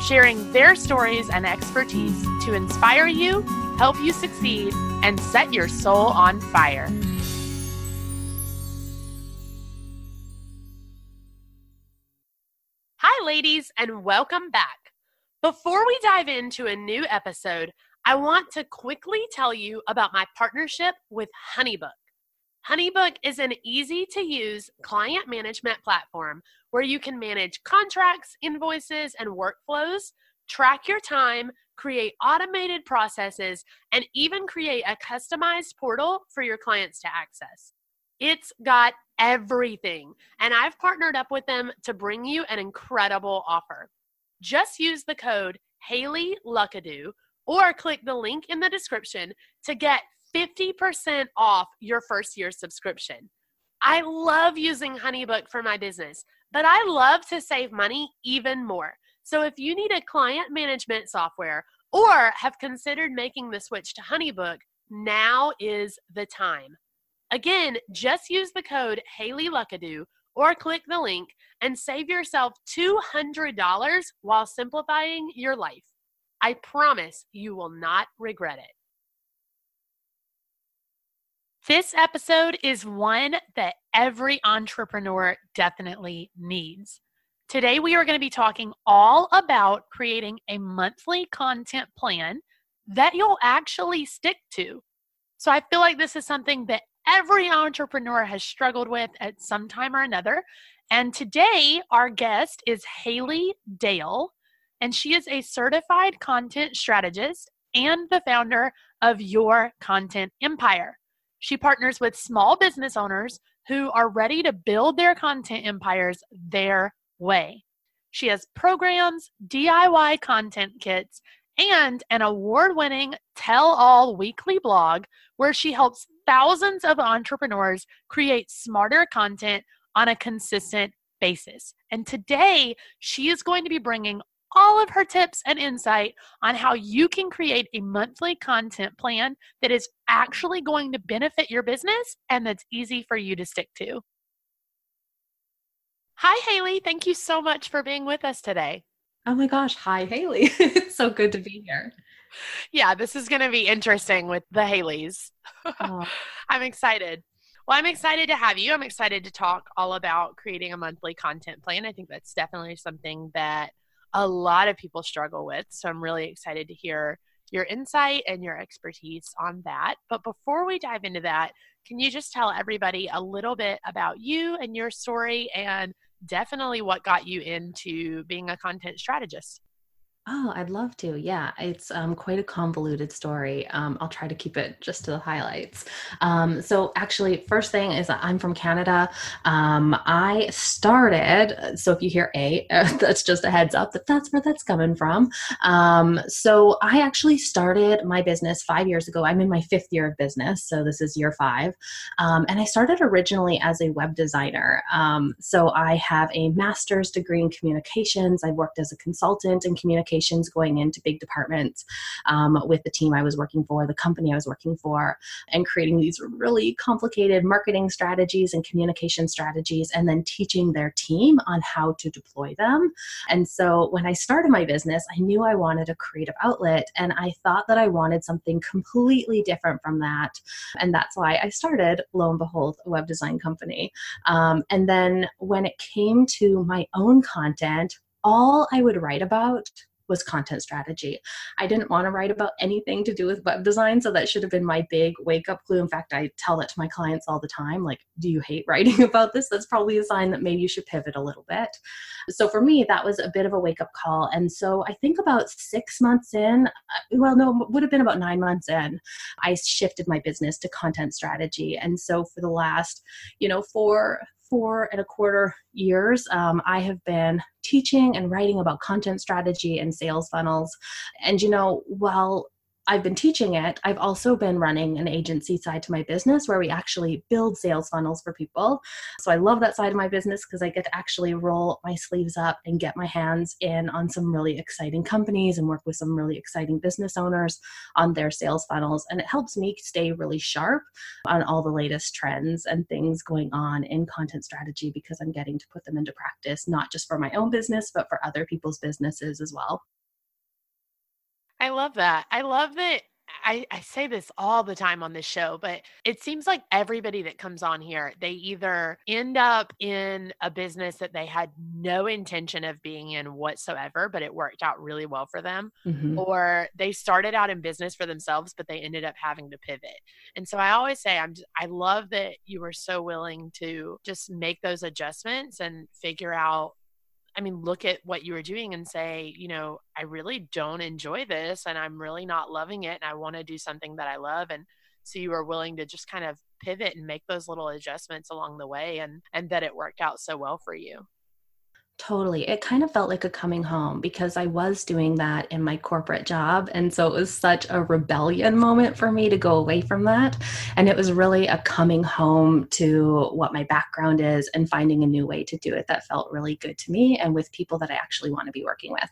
sharing their stories and expertise to inspire you, help you succeed, and set your soul on fire. Hi, ladies, and welcome back. Before we dive into a new episode, I want to quickly tell you about my partnership with Honeybook. Honeybook is an easy to use client management platform where you can manage contracts, invoices, and workflows, track your time, create automated processes, and even create a customized portal for your clients to access. It's got everything, and I've partnered up with them to bring you an incredible offer. Just use the code Haley Luckadoo or click the link in the description to get 50% off your first year subscription. I love using Honeybook for my business, but I love to save money even more. So if you need a client management software or have considered making the switch to Honeybook, now is the time. Again, just use the code Haley Luckadoo or click the link and save yourself $200 while simplifying your life. I promise you will not regret it. This episode is one that every entrepreneur definitely needs. Today, we are going to be talking all about creating a monthly content plan that you'll actually stick to. So, I feel like this is something that every entrepreneur has struggled with at some time or another. And today, our guest is Haley Dale, and she is a certified content strategist and the founder of Your Content Empire. She partners with small business owners who are ready to build their content empires their way. She has programs, DIY content kits, and an award winning tell all weekly blog where she helps thousands of entrepreneurs create smarter content on a consistent basis. And today, she is going to be bringing all of her tips and insight on how you can create a monthly content plan that is actually going to benefit your business and that's easy for you to stick to. Hi, Haley. Thank you so much for being with us today. Oh my gosh. Hi, Haley. it's so good to be here. Yeah, this is going to be interesting with the Haleys. Oh. I'm excited. Well, I'm excited to have you. I'm excited to talk all about creating a monthly content plan. I think that's definitely something that a lot of people struggle with. So I'm really excited to hear your insight and your expertise on that. But before we dive into that, can you just tell everybody a little bit about you and your story and definitely what got you into being a content strategist? Oh, I'd love to. Yeah, it's um, quite a convoluted story. Um, I'll try to keep it just to the highlights. Um, so, actually, first thing is I'm from Canada. Um, I started, so if you hear A, that's just a heads up that that's where that's coming from. Um, so, I actually started my business five years ago. I'm in my fifth year of business, so this is year five. Um, and I started originally as a web designer. so, I have a master's degree in communications. I've worked as a consultant in communications communications going into big departments um, with the team I was working for, the company I was working for, and creating these really complicated marketing strategies and communication strategies, and then teaching their team on how to deploy them. And so when I started my business, I knew I wanted a creative outlet, and I thought that I wanted something completely different from that. And that's why I started, lo and behold, a web design company. Um, and then when it came to my own content, all I would write about was content strategy. I didn't want to write about anything to do with web design, so that should have been my big wake up clue. In fact, I tell that to my clients all the time like, do you hate writing about this? That's probably a sign that maybe you should pivot a little bit. So for me, that was a bit of a wake up call. And so I think about six months in, uh, well, no, would have been about nine months in, I shifted my business to content strategy. And so for the last, you know, four, four and a quarter years, um, I have been teaching and writing about content strategy and sales funnels. And, you know, while I've been teaching it, I've also been running an agency side to my business where we actually build sales funnels for people. So I love that side of my business because I get to actually roll my sleeves up and get my hands in on some really exciting companies and work with some really exciting business owners on their sales funnels. And it helps me stay really sharp on all the latest trends and things going on in content strategy because I'm getting to put them into practice, not just for my own business, but for other people's businesses as well. I love that. I love that. I, I say this all the time on this show, but it seems like everybody that comes on here, they either end up in a business that they had no intention of being in whatsoever, but it worked out really well for them, mm-hmm. or they started out in business for themselves, but they ended up having to pivot. And so I always say, I'm just, I love that you were so willing to just make those adjustments and figure out I mean, look at what you were doing and say, you know, I really don't enjoy this and I'm really not loving it and I want to do something that I love. And so you were willing to just kind of pivot and make those little adjustments along the way and and that it worked out so well for you. Totally. It kind of felt like a coming home because I was doing that in my corporate job. And so it was such a rebellion moment for me to go away from that. And it was really a coming home to what my background is and finding a new way to do it that felt really good to me and with people that I actually want to be working with.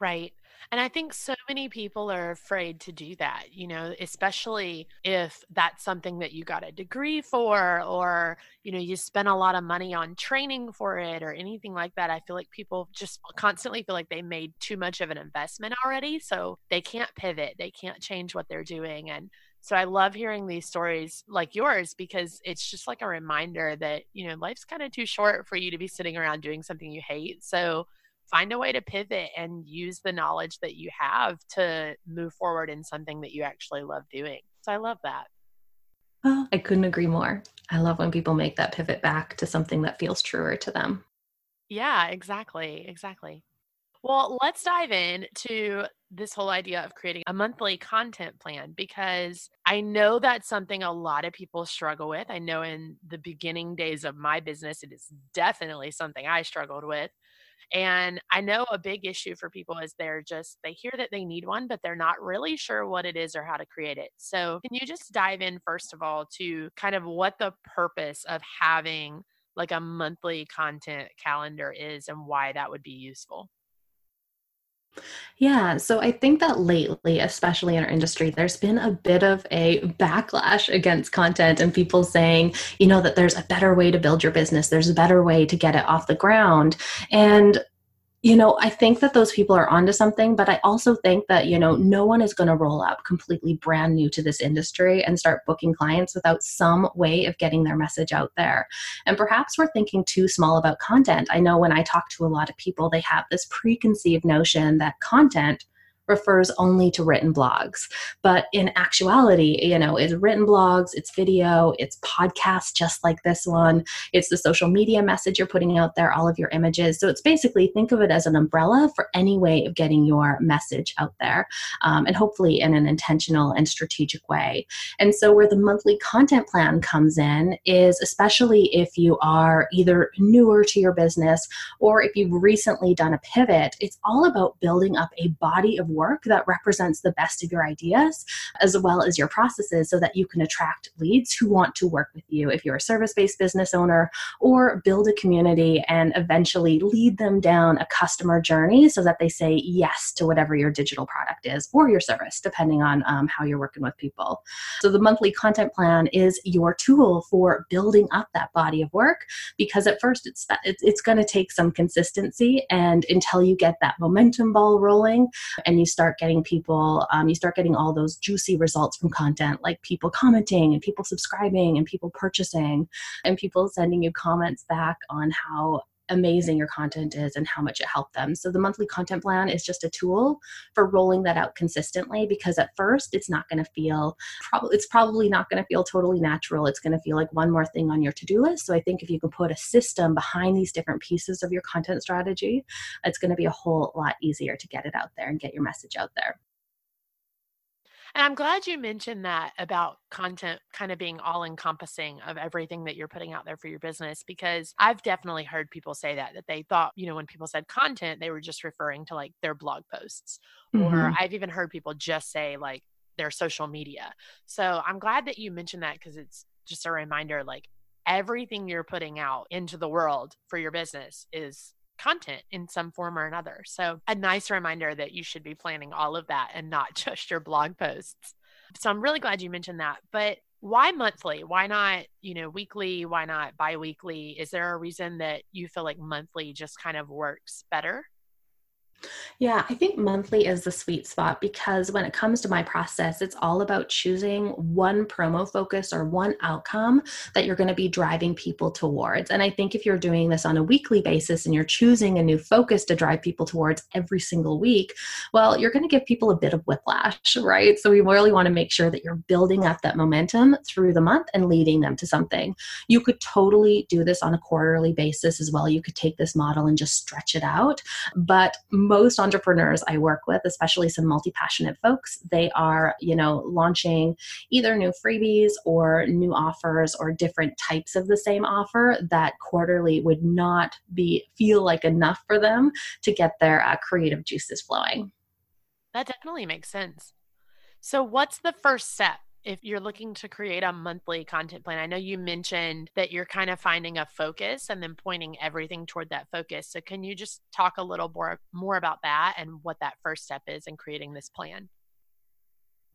Right. And I think so many people are afraid to do that, you know, especially if that's something that you got a degree for or, you know, you spent a lot of money on training for it or anything like that. I feel like people just constantly feel like they made too much of an investment already. So they can't pivot, they can't change what they're doing. And so I love hearing these stories like yours because it's just like a reminder that, you know, life's kind of too short for you to be sitting around doing something you hate. So find a way to pivot and use the knowledge that you have to move forward in something that you actually love doing. So I love that. Oh, I couldn't agree more. I love when people make that pivot back to something that feels truer to them. Yeah, exactly. Exactly. Well, let's dive in to this whole idea of creating a monthly content plan because I know that's something a lot of people struggle with. I know in the beginning days of my business, it is definitely something I struggled with. And I know a big issue for people is they're just, they hear that they need one, but they're not really sure what it is or how to create it. So, can you just dive in, first of all, to kind of what the purpose of having like a monthly content calendar is and why that would be useful? Yeah, so I think that lately, especially in our industry, there's been a bit of a backlash against content and people saying, you know, that there's a better way to build your business, there's a better way to get it off the ground. And you know, I think that those people are onto something, but I also think that, you know, no one is going to roll up completely brand new to this industry and start booking clients without some way of getting their message out there. And perhaps we're thinking too small about content. I know when I talk to a lot of people, they have this preconceived notion that content refers only to written blogs. But in actuality, you know, it's written blogs, it's video, it's podcasts just like this one, it's the social media message you're putting out there, all of your images. So it's basically think of it as an umbrella for any way of getting your message out there, um, and hopefully in an intentional and strategic way. And so where the monthly content plan comes in is especially if you are either newer to your business or if you've recently done a pivot, it's all about building up a body of work that represents the best of your ideas as well as your processes so that you can attract leads who want to work with you if you're a service based business owner or build a community and eventually lead them down a customer journey so that they say yes to whatever your digital product is or your service, depending on um, how you're working with people. So the monthly content plan is your tool for building up that body of work because at first it's, it's, it's going to take some consistency and until you get that momentum ball rolling and you you start getting people, um, you start getting all those juicy results from content, like people commenting and people subscribing and people purchasing and people sending you comments back on how amazing your content is and how much it helped them. So the monthly content plan is just a tool for rolling that out consistently because at first it's not going to feel probably it's probably not going to feel totally natural. It's going to feel like one more thing on your to-do list. So I think if you can put a system behind these different pieces of your content strategy, it's going to be a whole lot easier to get it out there and get your message out there. And I'm glad you mentioned that about content kind of being all encompassing of everything that you're putting out there for your business because I've definitely heard people say that that they thought, you know, when people said content, they were just referring to like their blog posts. Mm-hmm. Or I've even heard people just say like their social media. So I'm glad that you mentioned that because it's just a reminder like everything you're putting out into the world for your business is content in some form or another. So, a nice reminder that you should be planning all of that and not just your blog posts. So, I'm really glad you mentioned that. But why monthly? Why not, you know, weekly? Why not bi weekly? Is there a reason that you feel like monthly just kind of works better? Yeah, I think monthly is the sweet spot because when it comes to my process, it's all about choosing one promo focus or one outcome that you're going to be driving people towards. And I think if you're doing this on a weekly basis and you're choosing a new focus to drive people towards every single week, well, you're going to give people a bit of whiplash, right? So we really want to make sure that you're building up that momentum through the month and leading them to something. You could totally do this on a quarterly basis as well. You could take this model and just stretch it out. But most entrepreneurs I work with, especially some multi passionate folks, they are, you know, launching either new freebies or new offers or different types of the same offer that quarterly would not be feel like enough for them to get their uh, creative juices flowing. That definitely makes sense. So, what's the first step if you're looking to create a monthly content plan, I know you mentioned that you're kind of finding a focus and then pointing everything toward that focus. So can you just talk a little more more about that and what that first step is in creating this plan?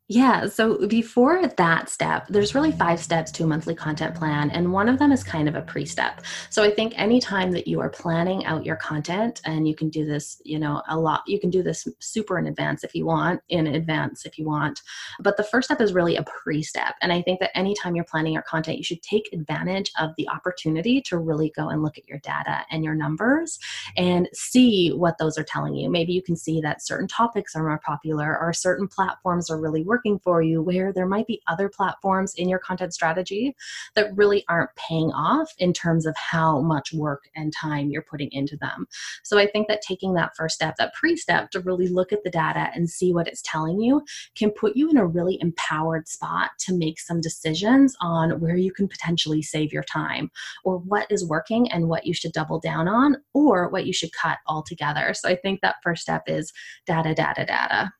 Yeah, so before that step, there's really five steps to a monthly content plan, and one of them is kind of a pre step. So I think anytime that you are planning out your content, and you can do this, you know, a lot, you can do this super in advance if you want, in advance if you want. But the first step is really a pre step. And I think that anytime you're planning your content, you should take advantage of the opportunity to really go and look at your data and your numbers and see what those are telling you. Maybe you can see that certain topics are more popular or certain platforms are really working for you where there might be other platforms in your content strategy that really aren't paying off in terms of how much work and time you're putting into them. So I think that taking that first step, that pre step to really look at the data and see what it's telling you can put you in a really empowered spot to make some decisions on where you can potentially save your time or what is working and what you should double down on or what you should cut altogether. So I think that first step is data, data, data.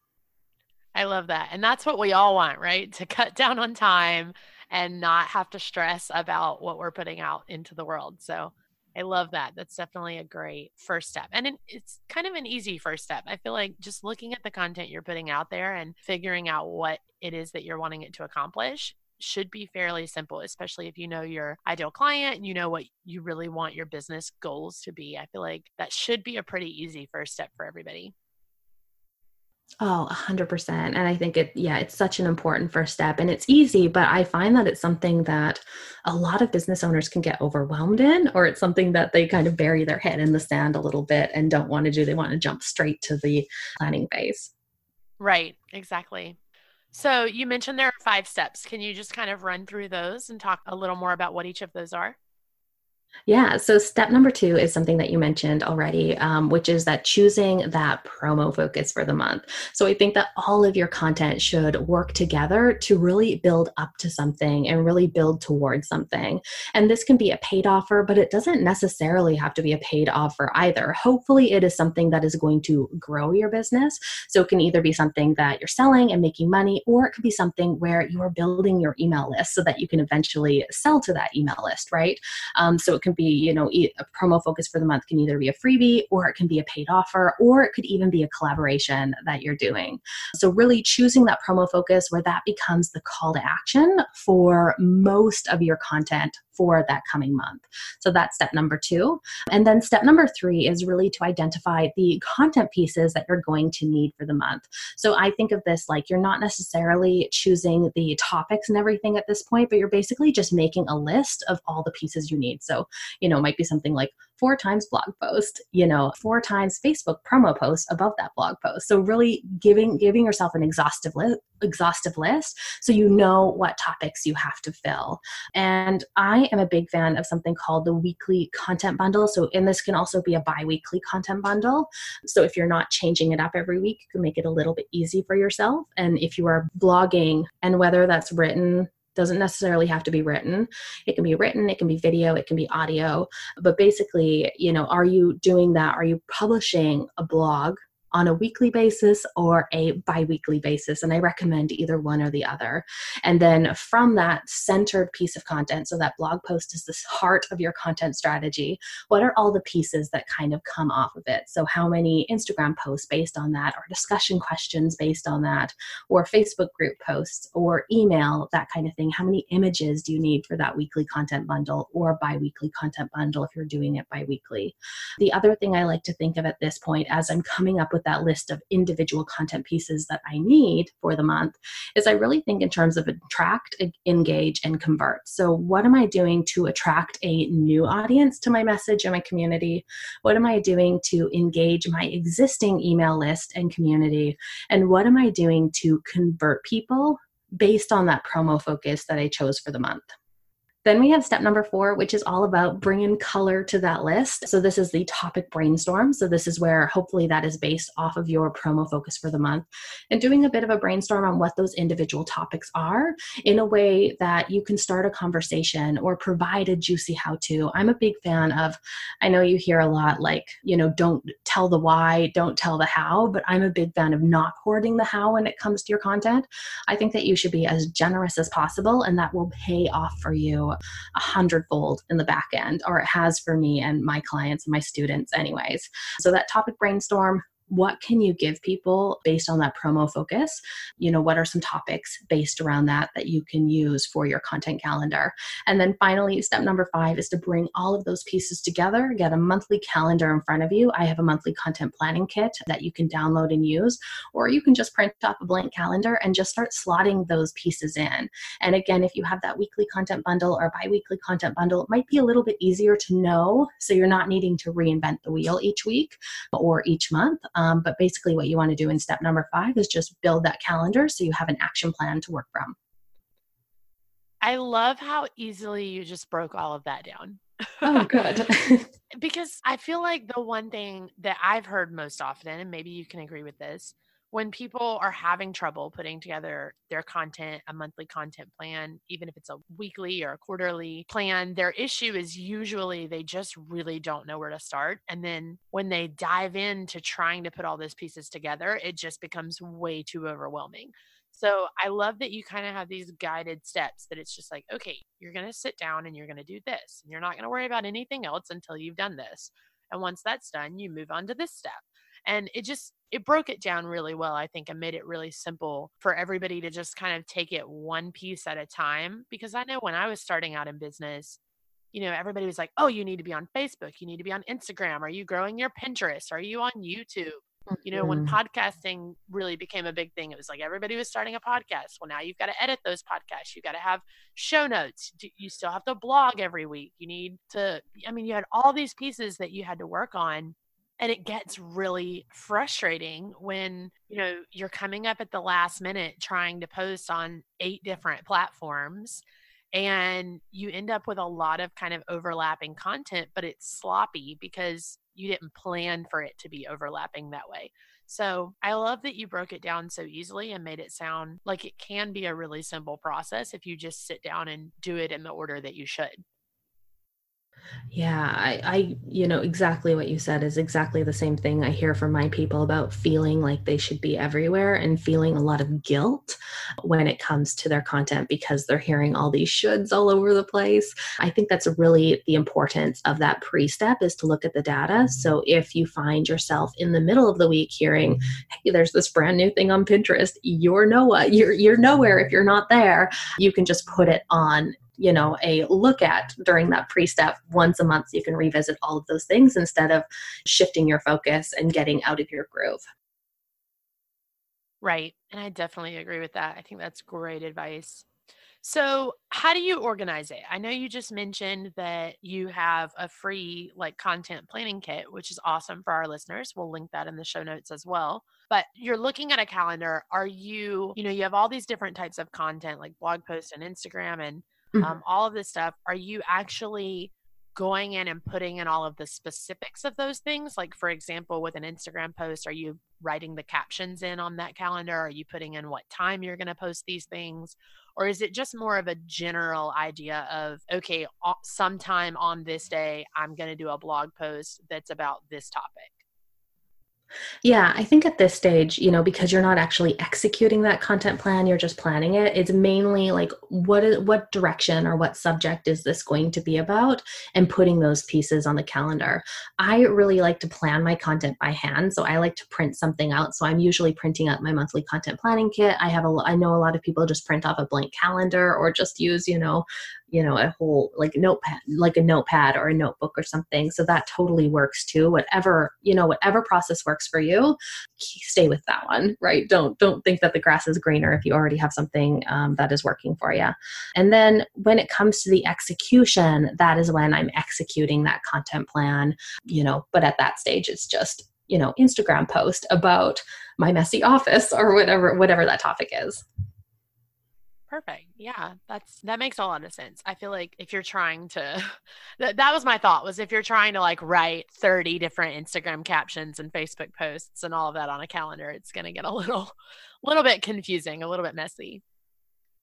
I love that. And that's what we all want, right? To cut down on time and not have to stress about what we're putting out into the world. So I love that. That's definitely a great first step. And it's kind of an easy first step. I feel like just looking at the content you're putting out there and figuring out what it is that you're wanting it to accomplish should be fairly simple, especially if you know your ideal client and you know what you really want your business goals to be. I feel like that should be a pretty easy first step for everybody. Oh, 100%. And I think it, yeah, it's such an important first step and it's easy, but I find that it's something that a lot of business owners can get overwhelmed in, or it's something that they kind of bury their head in the sand a little bit and don't want to do. They want to jump straight to the planning phase. Right, exactly. So you mentioned there are five steps. Can you just kind of run through those and talk a little more about what each of those are? Yeah. So, step number two is something that you mentioned already, um, which is that choosing that promo focus for the month. So, I think that all of your content should work together to really build up to something and really build towards something. And this can be a paid offer, but it doesn't necessarily have to be a paid offer either. Hopefully, it is something that is going to grow your business. So, it can either be something that you're selling and making money, or it could be something where you are building your email list so that you can eventually sell to that email list, right? Um, so, it can be, you know, a promo focus for the month can either be a freebie or it can be a paid offer or it could even be a collaboration that you're doing. So, really choosing that promo focus where that becomes the call to action for most of your content for that coming month. So that's step number two. And then step number three is really to identify the content pieces that you're going to need for the month. So I think of this like you're not necessarily choosing the topics and everything at this point, but you're basically just making a list of all the pieces you need. So, you know, it might be something like four times blog post, you know, four times Facebook promo post above that blog post. So really giving giving yourself an exhaustive list exhaustive list so you know what topics you have to fill. And I am a big fan of something called the weekly content bundle. So, and this can also be a bi weekly content bundle. So, if you're not changing it up every week, you can make it a little bit easy for yourself. And if you are blogging, and whether that's written, doesn't necessarily have to be written. It can be written it can be video it can be audio but basically you know are you doing that? Are you publishing a blog on a weekly basis or a bi weekly basis. And I recommend either one or the other. And then from that centered piece of content, so that blog post is the heart of your content strategy, what are all the pieces that kind of come off of it? So, how many Instagram posts based on that, or discussion questions based on that, or Facebook group posts, or email, that kind of thing? How many images do you need for that weekly content bundle or bi weekly content bundle if you're doing it bi weekly? The other thing I like to think of at this point as I'm coming up with with that list of individual content pieces that I need for the month is I really think in terms of attract, engage, and convert. So, what am I doing to attract a new audience to my message and my community? What am I doing to engage my existing email list and community? And what am I doing to convert people based on that promo focus that I chose for the month? Then we have step number four, which is all about bringing color to that list. So, this is the topic brainstorm. So, this is where hopefully that is based off of your promo focus for the month and doing a bit of a brainstorm on what those individual topics are in a way that you can start a conversation or provide a juicy how to. I'm a big fan of, I know you hear a lot like, you know, don't tell the why, don't tell the how, but I'm a big fan of not hoarding the how when it comes to your content. I think that you should be as generous as possible and that will pay off for you a hundredfold in the back end, or it has for me and my clients and my students, anyways. So that topic brainstorm, what can you give people based on that promo focus? You know what are some topics based around that that you can use for your content calendar? And then finally step number five is to bring all of those pieces together get a monthly calendar in front of you. I have a monthly content planning kit that you can download and use or you can just print off a blank calendar and just start slotting those pieces in. And again if you have that weekly content bundle or bi-weekly content bundle it might be a little bit easier to know so you're not needing to reinvent the wheel each week or each month Um, but basically, what you want to do in step number five is just build that calendar so you have an action plan to work from. I love how easily you just broke all of that down. Oh, good. because I feel like the one thing that I've heard most often, and maybe you can agree with this, when people are having trouble putting together their content, a monthly content plan, even if it's a weekly or a quarterly plan, their issue is usually they just really don't know where to start. And then when they dive into trying to put all those pieces together, it just becomes way too overwhelming. So I love that you kind of have these guided steps that it's just like, okay, you're going to sit down and you're going to do this. And you're not going to worry about anything else until you've done this. And once that's done, you move on to this step and it just it broke it down really well i think and made it really simple for everybody to just kind of take it one piece at a time. Because i know when i was starting out in business you know everybody was like oh you need to be on facebook. You need to be on instagram. Are you growing your pinterest? Are you on youtube? You know when mm-hmm. podcasting really became a big thing it was like everybody was starting a podcast. Well now you've got to edit those podcasts. You got to have show notes. You still have to blog every week. You need to i mean you had all these pieces that you had to work on and it gets really frustrating when you know you're coming up at the last minute trying to post on eight different platforms and you end up with a lot of kind of overlapping content but it's sloppy because you didn't plan for it to be overlapping that way so I love that you broke it down so easily and made it sound like it can be a really simple process if you just sit down and do it in the order that you should. Yeah, I, I, you know, exactly what you said is exactly the same thing I hear from my people about feeling like they should be everywhere and feeling a lot of guilt when it comes to their content because they're hearing all these shoulds all over the place. I think that's really the importance of that pre step is to look at the data. So if you find yourself in the middle of the week hearing, hey, there's this brand new thing on Pinterest, you're Noah, you're, you're nowhere if you're not there, you can just put it on you know a look at during that pre-step once a month you can revisit all of those things instead of shifting your focus and getting out of your groove right and i definitely agree with that i think that's great advice So, how do you organize it? I know you just mentioned that you have a free like content planning kit, which is awesome for our listeners. We'll link that in the show notes as well. But you're looking at a calendar. Are you, you know, you have all these different types of content like blog posts and Instagram and mm-hmm. um, all of this stuff. Are you actually going in and putting in all of the specifics of those things? Like, for example, with an Instagram post, are you writing the captions in on that calendar? Are you putting in what time you're going to post these things? Or is it just more of a general idea of, okay, sometime on this day, I'm going to do a blog post that's about this topic? Yeah, I think at this stage, you know, because you're not actually executing that content plan, you're just planning it. It's mainly like what is what direction or what subject is this going to be about and putting those pieces on the calendar. I really like to plan my content by hand, so I like to print something out. So I'm usually printing out my monthly content planning kit. I have a I know a lot of people just print off a blank calendar or just use, you know, you know a whole like notepad like a notepad or a notebook or something. So that totally works too. Whatever you know whatever process works for you stay with that one right? Don't don't think that the grass is greener if you already have something um, that is working for you and then when it comes to the execution that is when i'm executing that content plan you know but at that stage it's just you know instagram post about my messy office or whatever whatever that topic is Perfect. Yeah, that's that makes a lot of sense. I feel like if you're trying to that, that was my thought was if you're trying to like write 30 different Instagram captions and Facebook posts and all of that on a calendar, it's going to get a little little bit confusing, a little bit messy.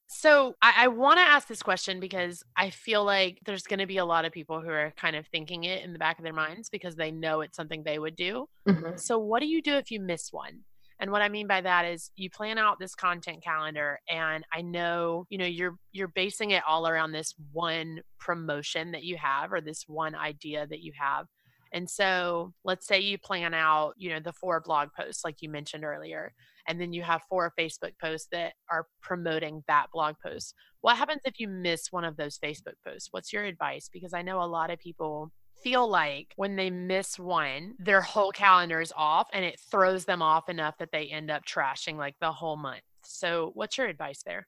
So I, I want to ask this question because I feel like there's going to be a lot of people who are kind of thinking it in the back of their minds because they know it's something they would do. Mm-hmm. So what do you do if you miss one? And what I mean by that is you plan out this content calendar and I know, you know, you're you're basing it all around this one promotion that you have or this one idea that you have. And so, let's say you plan out, you know, the four blog posts like you mentioned earlier, and then you have four Facebook posts that are promoting that blog post. What happens if you miss one of those Facebook posts? What's your advice? Because I know a lot of people feel like when they miss one, their whole calendar is off and it throws them off enough that they end up trashing like the whole month. So, what's your advice there?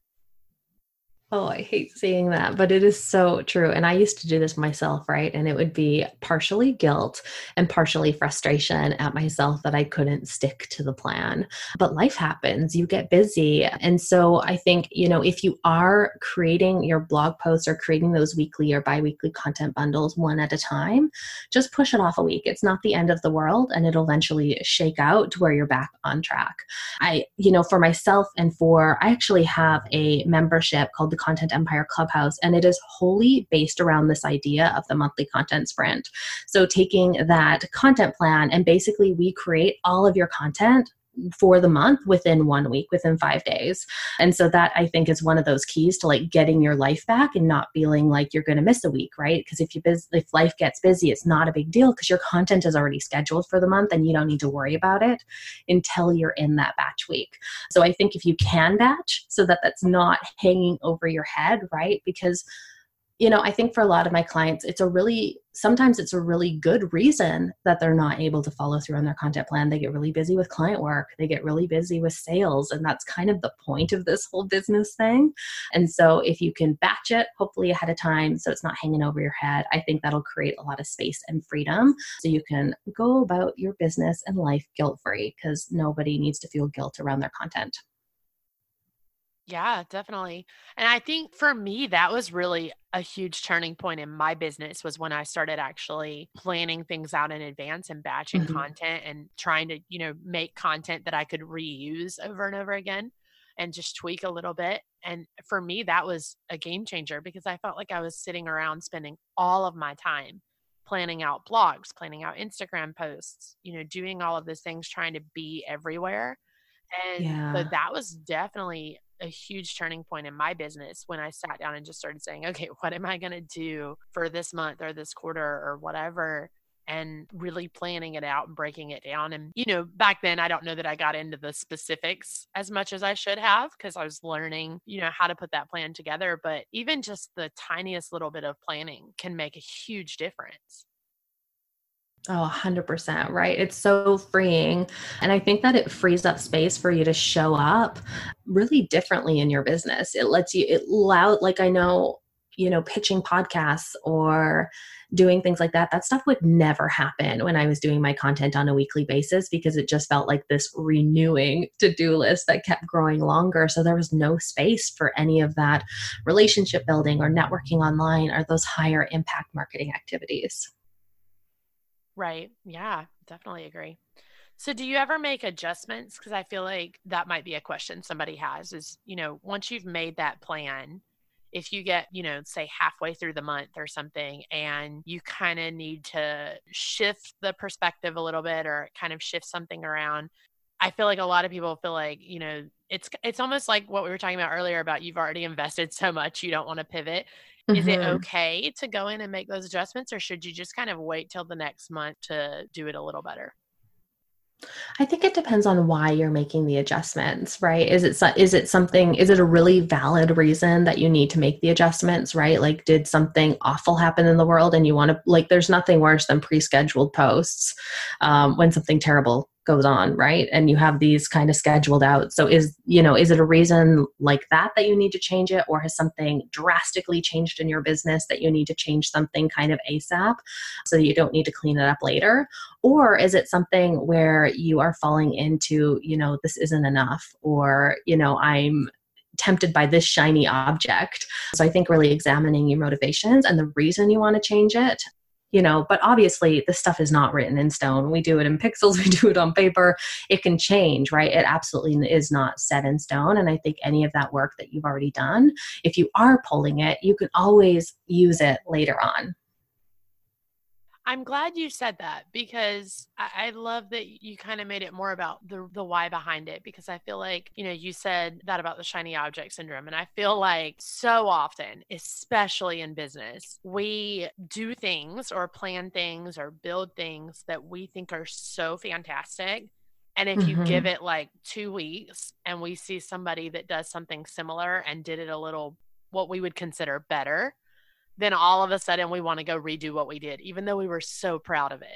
Oh, I hate seeing that, but it is so true. And I used to do this myself, right? And it would be partially guilt and partially frustration at myself that I couldn't stick to the plan. But life happens, you get busy. And so I think, you know, if you are creating your blog posts or creating those weekly or bi weekly content bundles one at a time, just push it off a week. It's not the end of the world and it'll eventually shake out to where you're back on track. I, you know, for myself and for, I actually have a membership called the Content Empire Clubhouse, and it is wholly based around this idea of the monthly content sprint. So, taking that content plan, and basically, we create all of your content for the month within one week within five days. And so that i think is one of those keys to like getting your life back and not feeling like you're going to miss a week right? Because if you biz- if life gets busy it's not a big deal because your content is already scheduled for the month and you don't need to worry about it until you're in that batch week. So i think if you can batch so that that's not hanging over your head right? Because you know, I think for a lot of my clients, it's a really, sometimes it's a really good reason that they're not able to follow through on their content plan. They get really busy with client work, they get really busy with sales, and that's kind of the point of this whole business thing. And so, if you can batch it, hopefully ahead of time, so it's not hanging over your head, I think that'll create a lot of space and freedom so you can go about your business and life guilt free because nobody needs to feel guilt around their content. Yeah, definitely. And I think for me, that was really a huge turning point in my business was when I started actually planning things out in advance and batching mm-hmm. content and trying to, you know, make content that I could reuse over and over again and just tweak a little bit. And for me, that was a game changer because I felt like I was sitting around spending all of my time planning out blogs, planning out Instagram posts, you know, doing all of those things, trying to be everywhere. And yeah. so that was definitely a huge turning point in my business when I sat down and just started saying, okay, what am I going to do for this month or this quarter or whatever? And really planning it out and breaking it down. And, you know, back then, I don't know that I got into the specifics as much as I should have because I was learning, you know, how to put that plan together. But even just the tiniest little bit of planning can make a huge difference. Oh, 100%, right? It's so freeing. And I think that it frees up space for you to show up really differently in your business. It lets you, it loud, like I know, you know, pitching podcasts or doing things like that, that stuff would never happen when I was doing my content on a weekly basis because it just felt like this renewing to do list that kept growing longer. So there was no space for any of that relationship building or networking online or those higher impact marketing activities. Right. Yeah, definitely agree. So do you ever make adjustments because I feel like that might be a question somebody has is, you know, once you've made that plan, if you get, you know, say halfway through the month or something and you kind of need to shift the perspective a little bit or kind of shift something around, I feel like a lot of people feel like, you know, it's it's almost like what we were talking about earlier about you've already invested so much you don't want to pivot. Mm-hmm. Is it mm-hmm. okay to go in and make those adjustments, or should you just kind of wait till the next month to do it a little better? I think it depends on why you're making the adjustments, right? Is it is it something is it a really valid reason that you need to make the adjustments, right? Like did something awful happen in the world and you want to like there's nothing worse than pre-scheduled posts um, when something terrible goes on right? And you have these kind of scheduled out. So is you know is it a reason like that that you need to change it? Or has something drastically changed in your business that you need to change something kind of asap so that you don't need to clean it up later? Or is it something where you are falling into you know this isn't enough? Or you know i'm tempted by this shiny object. So I think really examining your motivations and the reason you want to change it you know but obviously this stuff is not written in stone. We do it in pixels we do it on paper. It can change right? It absolutely is not set in stone. And i think any of that work that you've already done if you are pulling it you can always use it later on I'm glad you said that because I, I love that you kind of made it more about the the why behind it because I feel like, you know, you said that about the shiny object syndrome. And I feel like so often, especially in business, we do things or plan things or build things that we think are so fantastic. And if you mm-hmm. give it like two weeks and we see somebody that does something similar and did it a little what we would consider better, then all of a sudden we want to go redo what we did, even though we were so proud of it.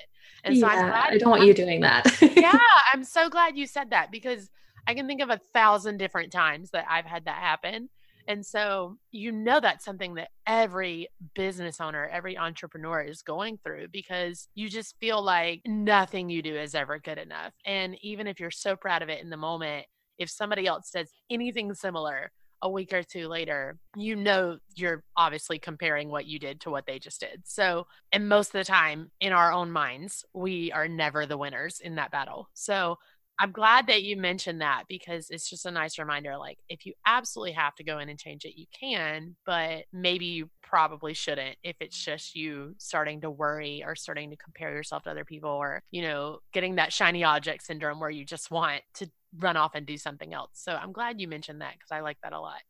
And so yeah, i don't want you doing that. yeah, I'm so glad you said that because I can think of a thousand different times that I've had that happen. And so you know that's something that every business owner, every entrepreneur is going through because you just feel like nothing you do is ever good enough. And even if you're so proud of it in the moment, if somebody else says anything similar, a week or two later, you know you're obviously comparing what you did to what they just did. So, and most of the time in our own minds, we are never the winners in that battle. So, I'm glad that you mentioned that because it's just a nice reminder. Like, if you absolutely have to go in and change it, you can, but maybe you probably shouldn't if it's just you starting to worry or starting to compare yourself to other people or, you know, getting that shiny object syndrome where you just want to run off and do something else. So I'm glad you mentioned that because I like that a lot.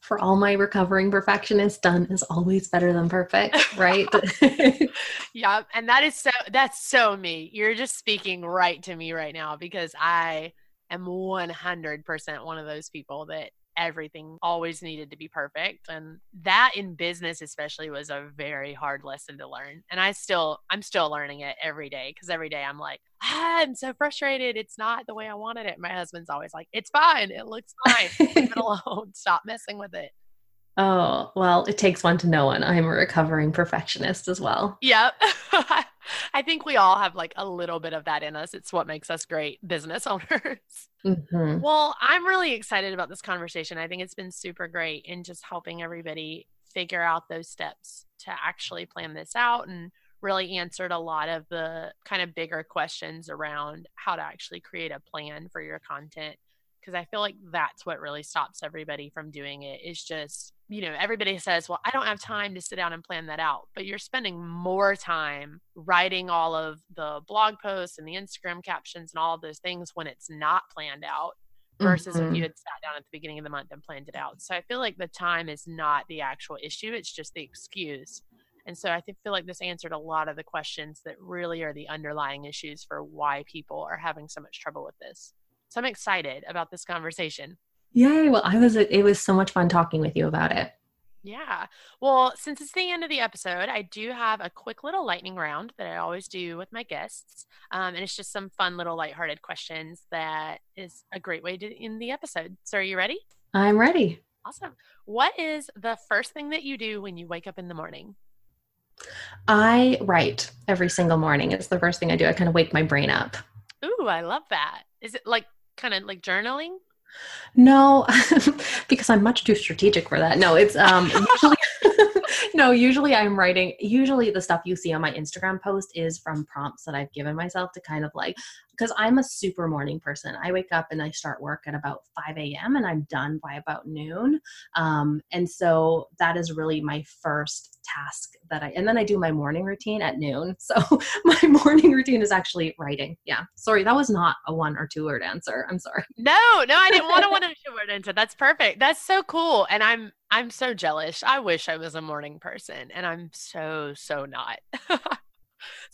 For all my recovering perfectionists, done is always better than perfect, right? yeah, and that is so that's so me. You're just speaking right to me right now because I am 100% one of those people that everything always needed to be perfect and that in business especially was a very hard lesson to learn and i still i'm still learning it every day because every day i'm like ah, i'm so frustrated it's not the way i wanted it my husband's always like it's fine it looks fine leave it alone stop messing with it Oh, well, it takes one to know one. I'm a recovering perfectionist as well. Yep. I think we all have like a little bit of that in us. It's what makes us great business owners. Mm-hmm. Well, I'm really excited about this conversation. I think it's been super great in just helping everybody figure out those steps to actually plan this out and really answered a lot of the kind of bigger questions around how to actually create a plan for your content because I feel like that's what really stops everybody from doing it is just, you know, everybody says, well, I don't have time to sit down and plan that out. But you're spending more time writing all of the blog posts and the Instagram captions and all of those things when it's not planned out versus mm-hmm. if you mm-hmm. had sat down at the beginning of the month and planned it out. So I feel like the time is not the actual issue, it's just the excuse. And so I feel like this answered a lot of the questions that really are the underlying issues for why people are having so much trouble with this. So I'm excited about this conversation. Yay. Well, I was, it was so much fun talking with you about it. Yeah. Well, since it's the end of the episode, I do have a quick little lightning round that I always do with my guests. Um, and it's just some fun little lighthearted questions that is a great way to end the episode. So, are you ready? I'm ready. Awesome. What is the first thing that you do when you wake up in the morning? I write every single morning. It's the first thing I do. I kind of wake my brain up. Ooh, I love that. Is it like kind of like journaling? No, because I'm much too strategic for that. No, it's um usually no, usually I'm writing usually the stuff you see on my Instagram post is from prompts that I've given myself to kind of like because I'm a super morning person. I wake up and I start work at about 5 a.m. and I'm done by about noon. Um, and so that is really my first task that I, and then I do my morning routine at noon. So my morning routine is actually writing. Yeah. Sorry, that was not a one or two word answer. I'm sorry. No, no, I didn't want a one or two word answer. That's perfect. That's so cool. And I'm, I'm so jealous. I wish I was a morning person and I'm so, so not.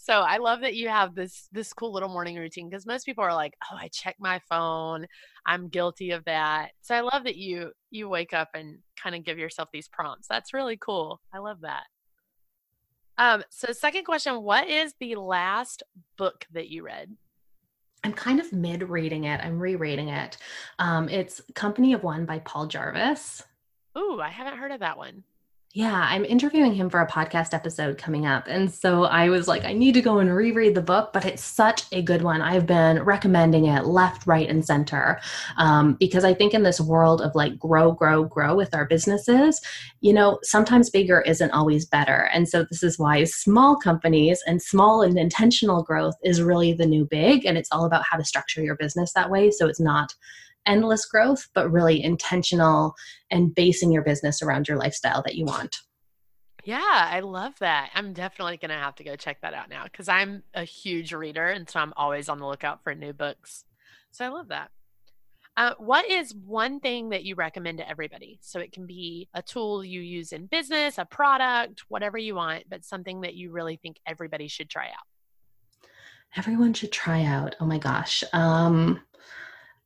so I love that you have this this cool little morning routine because most people are like, "Oh, I check my phone. I'm guilty of that." So I love that you you wake up and kind of give yourself these prompts. That's really cool. I love that. Um, so second question, what is the last book that you read? I'm kind of mid reading it. I'm rereading it. Um, it's Company of One by Paul Jarvis. Ooh, I haven't heard of that one. Yeah, I'm interviewing him for a podcast episode coming up. And so I was like, I need to go and reread the book, but it's such a good one. I've been recommending it left, right, and center um, because I think in this world of like grow, grow, grow with our businesses, you know, sometimes bigger isn't always better. And so this is why small companies and small and intentional growth is really the new big. And it's all about how to structure your business that way. So it's not endless growth, but really intentional and basing your business around your lifestyle that you want. Yeah, I love that. I'm definitely going to have to go check that out now because I'm a huge reader. And so I'm always on the lookout for new books. So I love that. Uh, what is one thing that you recommend to everybody? So it can be a tool you use in business, a product, whatever you want, but something that you really think everybody should try out. Everyone should try out. Oh my gosh. Um,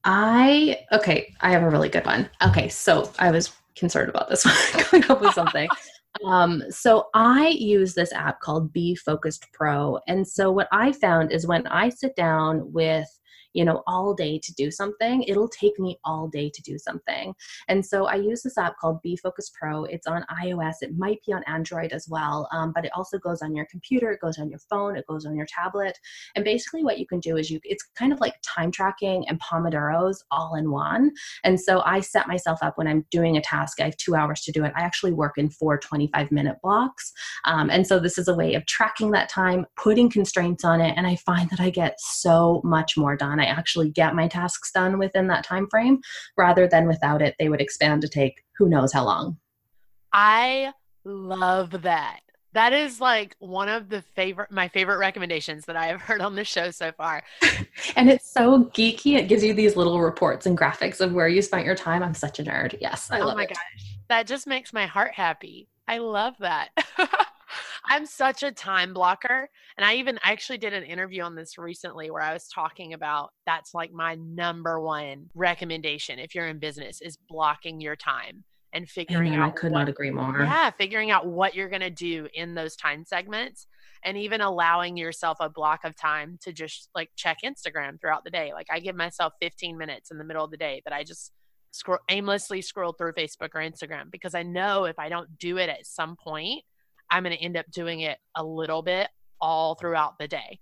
I okay, I have a really good one. Okay, so I was concerned about this one coming up with something. um, so I use this app called Be Focused Pro, and so what I found is when I sit down with you know, all day to do something, it'll take me all day to do something. And so I use this app called Be Focus Pro. It's on iOS, it might be on Android as well, um, but it also goes on your computer, it goes on your phone, it goes on your tablet. And basically, what you can do is you, it's kind of like time tracking and Pomodoros all in one. And so I set myself up when I'm doing a task, I have two hours to do it. I actually work in four 25 minute blocks. Um, and so this is a way of tracking that time, putting constraints on it, and I find that I get so much more done. Actually get my tasks done within that time frame rather than without it they would expand to take who knows how long. I love that. That is like one of the favorite my favorite recommendations that i have heard on the show so far. And it's so geeky. It gives you these little reports and graphics of where you spent your time. I'm such a nerd. Yes i oh love my it. gosh. That just makes my heart happy. I love that I'm such a time blocker. And I even I actually did an interview on this recently where I was talking about that's like my number one recommendation if you're in business is blocking your time and figuring Amen. out I could what, not agree more. Yeah, figuring out what you're going to do in those time segments and even allowing yourself a block of time to just like check Instagram throughout the day. Like I give myself 15 minutes in the middle of the day that I just scroll aimlessly scroll through Facebook or Instagram because I know if I don't do it at some point, I'm going to end up doing it a little bit all throughout the day.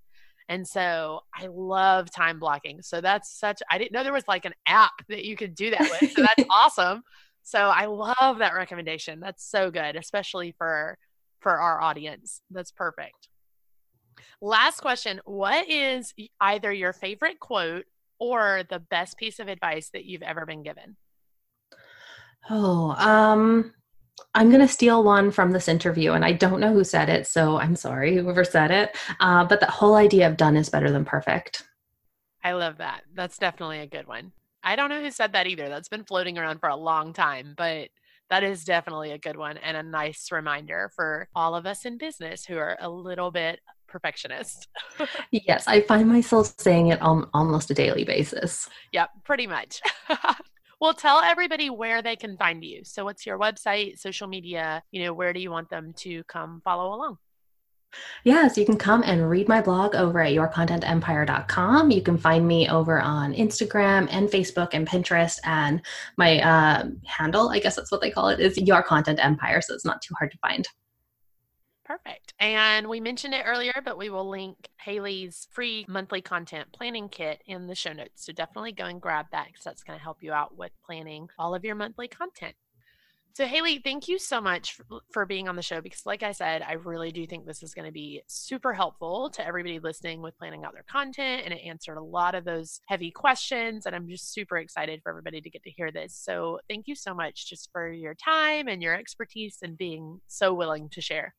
And so I love time blocking. So that's such, I didn't know there was like an app that you could do that with. So that's awesome. So I love that recommendation. That's so good, especially for for our audience. That's perfect. Last question, what is either your favorite quote or the best piece of advice that you've ever been given? Oh, um I'm going to steal one from this interview, and I don't know who said it, so I'm sorry, whoever said it. Uh, but the whole idea of done is better than perfect. I love that. That's definitely a good one. I don't know who said that either. That's been floating around for a long time, but that is definitely a good one and a nice reminder for all of us in business who are a little bit perfectionist. yes, I find myself saying it on almost a daily basis. Yep, pretty much. Well, tell everybody where they can find you. So, what's your website, social media? You know, where do you want them to come follow along? Yes, you can come and read my blog over at yourcontentempire.com. You can find me over on Instagram and Facebook and Pinterest. And my uh, handle, I guess that's what they call it, is Your Content Empire. So it's not too hard to find. Perfect. And we mentioned it earlier, but we will link Haley's free monthly content planning kit in the show notes. So definitely go and grab that because that's going to help you out with planning all of your monthly content. So, Haley, thank you so much for, for being on the show because, like I said, I really do think this is going to be super helpful to everybody listening with planning out their content. And it answered a lot of those heavy questions. And I'm just super excited for everybody to get to hear this. So, thank you so much just for your time and your expertise and being so willing to share.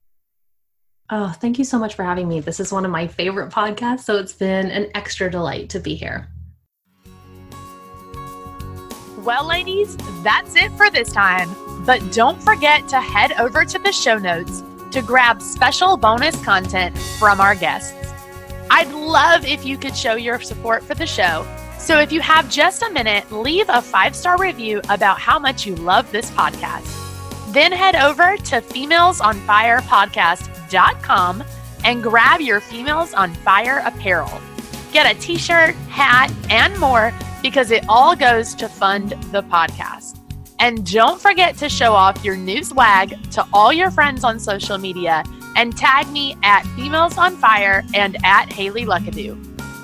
Oh, thank you so much for having me. This is one of my favorite podcasts. So, it's been an extra delight to be here. Well, ladies, that's it for this time. But don't forget to head over to the show notes to grab special bonus content from our guests. I'd love if you could show your support for the show. So if you have just a minute, leave a five star review about how much you love this podcast. Then head over to femalesonfirepodcast.com and grab your Females on Fire apparel. Get a t shirt, hat, and more because it all goes to fund the podcast. And don't forget to show off your new swag to all your friends on social media and tag me at Females on Fire and at Haley Luckadoo.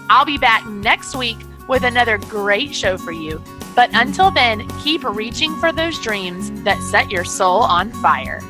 I'll be back next week with another great show for you. But until then, keep reaching for those dreams that set your soul on fire.